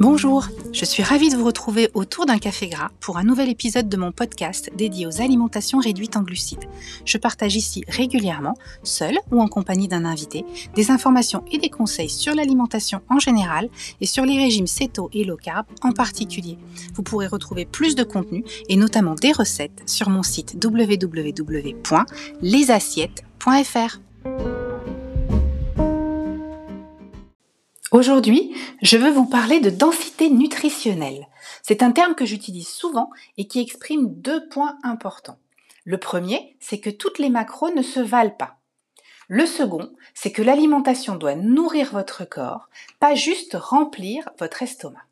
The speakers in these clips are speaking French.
Bonjour, je suis ravie de vous retrouver autour d'un café gras pour un nouvel épisode de mon podcast dédié aux alimentations réduites en glucides. Je partage ici régulièrement, seul ou en compagnie d'un invité, des informations et des conseils sur l'alimentation en général et sur les régimes céto et low carb en particulier. Vous pourrez retrouver plus de contenu et notamment des recettes sur mon site www.lesassiettes.fr. Aujourd'hui, je veux vous parler de densité nutritionnelle. C'est un terme que j'utilise souvent et qui exprime deux points importants. Le premier, c'est que toutes les macros ne se valent pas. Le second, c'est que l'alimentation doit nourrir votre corps, pas juste remplir votre estomac.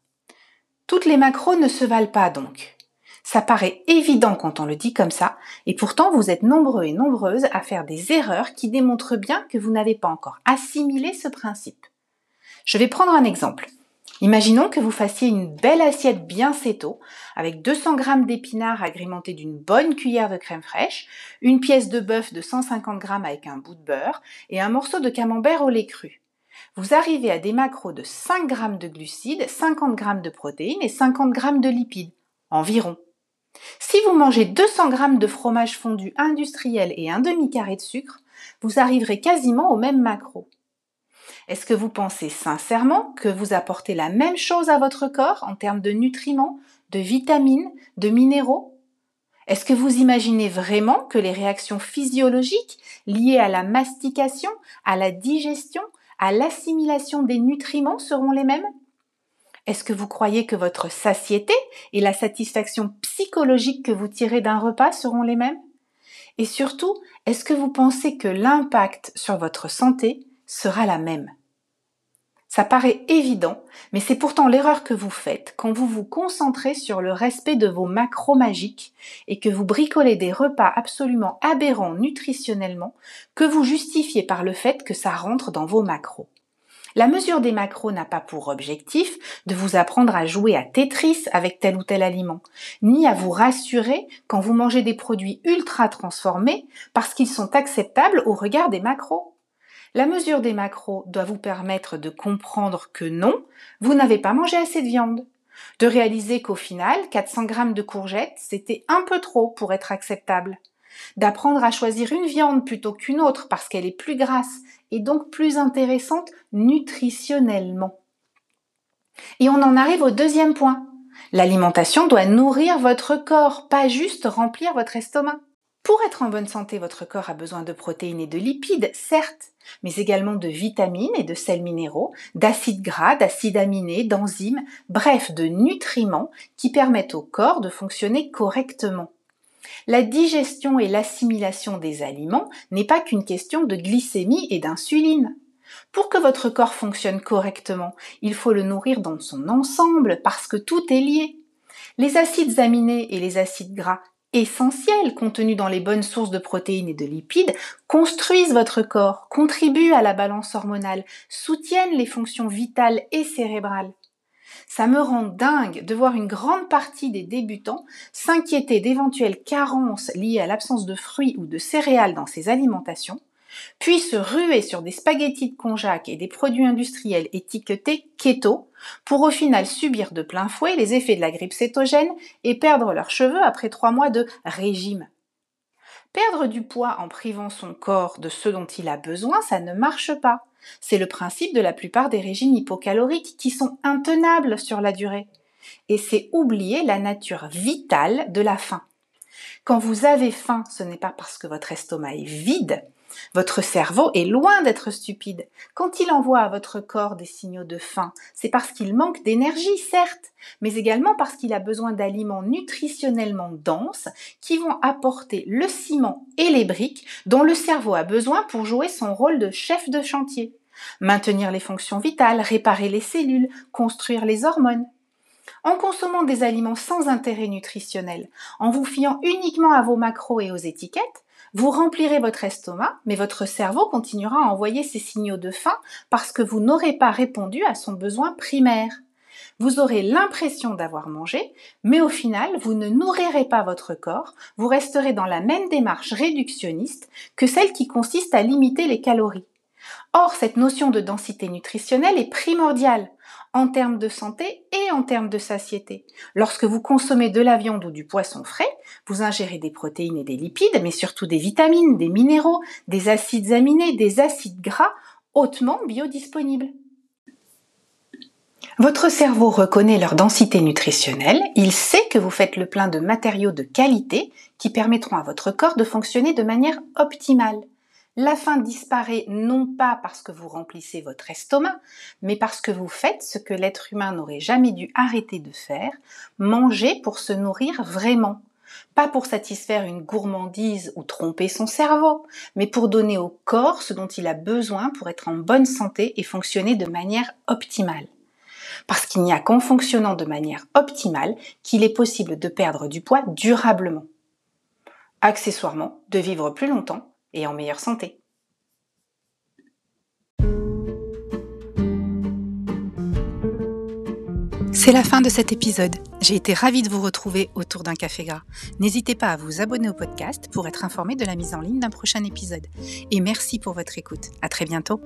Toutes les macros ne se valent pas donc. Ça paraît évident quand on le dit comme ça, et pourtant vous êtes nombreux et nombreuses à faire des erreurs qui démontrent bien que vous n'avez pas encore assimilé ce principe. Je vais prendre un exemple. Imaginons que vous fassiez une belle assiette bien céto, avec 200 g d'épinards agrémentés d'une bonne cuillère de crème fraîche, une pièce de bœuf de 150 g avec un bout de beurre et un morceau de camembert au lait cru. Vous arrivez à des macros de 5 g de glucides, 50 g de protéines et 50 g de lipides, environ. Si vous mangez 200 g de fromage fondu industriel et un demi-carré de sucre, vous arriverez quasiment au même macro. Est-ce que vous pensez sincèrement que vous apportez la même chose à votre corps en termes de nutriments, de vitamines, de minéraux? Est-ce que vous imaginez vraiment que les réactions physiologiques liées à la mastication, à la digestion, à l'assimilation des nutriments seront les mêmes? Est-ce que vous croyez que votre satiété et la satisfaction psychologique que vous tirez d'un repas seront les mêmes? Et surtout, est-ce que vous pensez que l'impact sur votre santé sera la même. Ça paraît évident, mais c'est pourtant l'erreur que vous faites quand vous vous concentrez sur le respect de vos macros magiques et que vous bricolez des repas absolument aberrants nutritionnellement que vous justifiez par le fait que ça rentre dans vos macros. La mesure des macros n'a pas pour objectif de vous apprendre à jouer à Tetris avec tel ou tel aliment, ni à vous rassurer quand vous mangez des produits ultra transformés parce qu'ils sont acceptables au regard des macros. La mesure des macros doit vous permettre de comprendre que non, vous n'avez pas mangé assez de viande. De réaliser qu'au final, 400 grammes de courgettes, c'était un peu trop pour être acceptable. D'apprendre à choisir une viande plutôt qu'une autre parce qu'elle est plus grasse et donc plus intéressante nutritionnellement. Et on en arrive au deuxième point. L'alimentation doit nourrir votre corps, pas juste remplir votre estomac. Pour être en bonne santé, votre corps a besoin de protéines et de lipides, certes, mais également de vitamines et de sels minéraux, d'acides gras, d'acides aminés, d'enzymes, bref, de nutriments qui permettent au corps de fonctionner correctement. La digestion et l'assimilation des aliments n'est pas qu'une question de glycémie et d'insuline. Pour que votre corps fonctionne correctement, il faut le nourrir dans son ensemble parce que tout est lié. Les acides aminés et les acides gras essentiels contenus dans les bonnes sources de protéines et de lipides construisent votre corps, contribuent à la balance hormonale, soutiennent les fonctions vitales et cérébrales. Ça me rend dingue de voir une grande partie des débutants s'inquiéter d'éventuelles carences liées à l'absence de fruits ou de céréales dans ces alimentations, puis se ruer sur des spaghettis de konjac et des produits industriels étiquetés keto pour au final subir de plein fouet les effets de la grippe cétogène et perdre leurs cheveux après trois mois de régime. Perdre du poids en privant son corps de ce dont il a besoin, ça ne marche pas. C'est le principe de la plupart des régimes hypocaloriques qui sont intenables sur la durée. Et c'est oublier la nature vitale de la faim. Quand vous avez faim, ce n'est pas parce que votre estomac est vide, votre cerveau est loin d'être stupide. Quand il envoie à votre corps des signaux de faim, c'est parce qu'il manque d'énergie, certes, mais également parce qu'il a besoin d'aliments nutritionnellement denses qui vont apporter le ciment et les briques dont le cerveau a besoin pour jouer son rôle de chef de chantier. Maintenir les fonctions vitales, réparer les cellules, construire les hormones. En consommant des aliments sans intérêt nutritionnel, en vous fiant uniquement à vos macros et aux étiquettes, vous remplirez votre estomac, mais votre cerveau continuera à envoyer ses signaux de faim parce que vous n'aurez pas répondu à son besoin primaire. Vous aurez l'impression d'avoir mangé, mais au final, vous ne nourrirez pas votre corps, vous resterez dans la même démarche réductionniste que celle qui consiste à limiter les calories. Or, cette notion de densité nutritionnelle est primordiale en termes de santé et en termes de satiété. Lorsque vous consommez de la viande ou du poisson frais, vous ingérez des protéines et des lipides, mais surtout des vitamines, des minéraux, des acides aminés, des acides gras hautement biodisponibles. Votre cerveau reconnaît leur densité nutritionnelle, il sait que vous faites le plein de matériaux de qualité qui permettront à votre corps de fonctionner de manière optimale. La faim disparaît non pas parce que vous remplissez votre estomac, mais parce que vous faites ce que l'être humain n'aurait jamais dû arrêter de faire, manger pour se nourrir vraiment. Pas pour satisfaire une gourmandise ou tromper son cerveau, mais pour donner au corps ce dont il a besoin pour être en bonne santé et fonctionner de manière optimale. Parce qu'il n'y a qu'en fonctionnant de manière optimale qu'il est possible de perdre du poids durablement. Accessoirement, de vivre plus longtemps et en meilleure santé. C'est la fin de cet épisode. J'ai été ravie de vous retrouver autour d'un café gras. N'hésitez pas à vous abonner au podcast pour être informé de la mise en ligne d'un prochain épisode. Et merci pour votre écoute. À très bientôt.